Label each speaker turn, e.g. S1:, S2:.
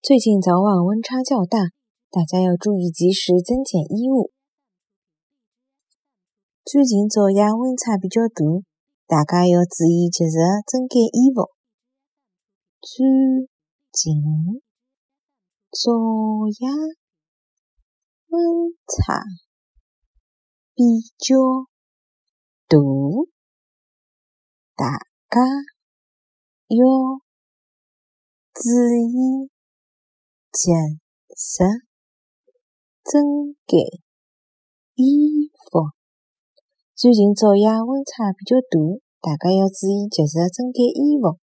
S1: 最近早晚温差较大，大家要注意及时增减衣物。最近早夜温差比较大，大家要注意及时增减衣物。最近早夜温差比较大，大家要注意及时增减衣服。最近昼夜温差比较大，大家要注意及时增减衣服。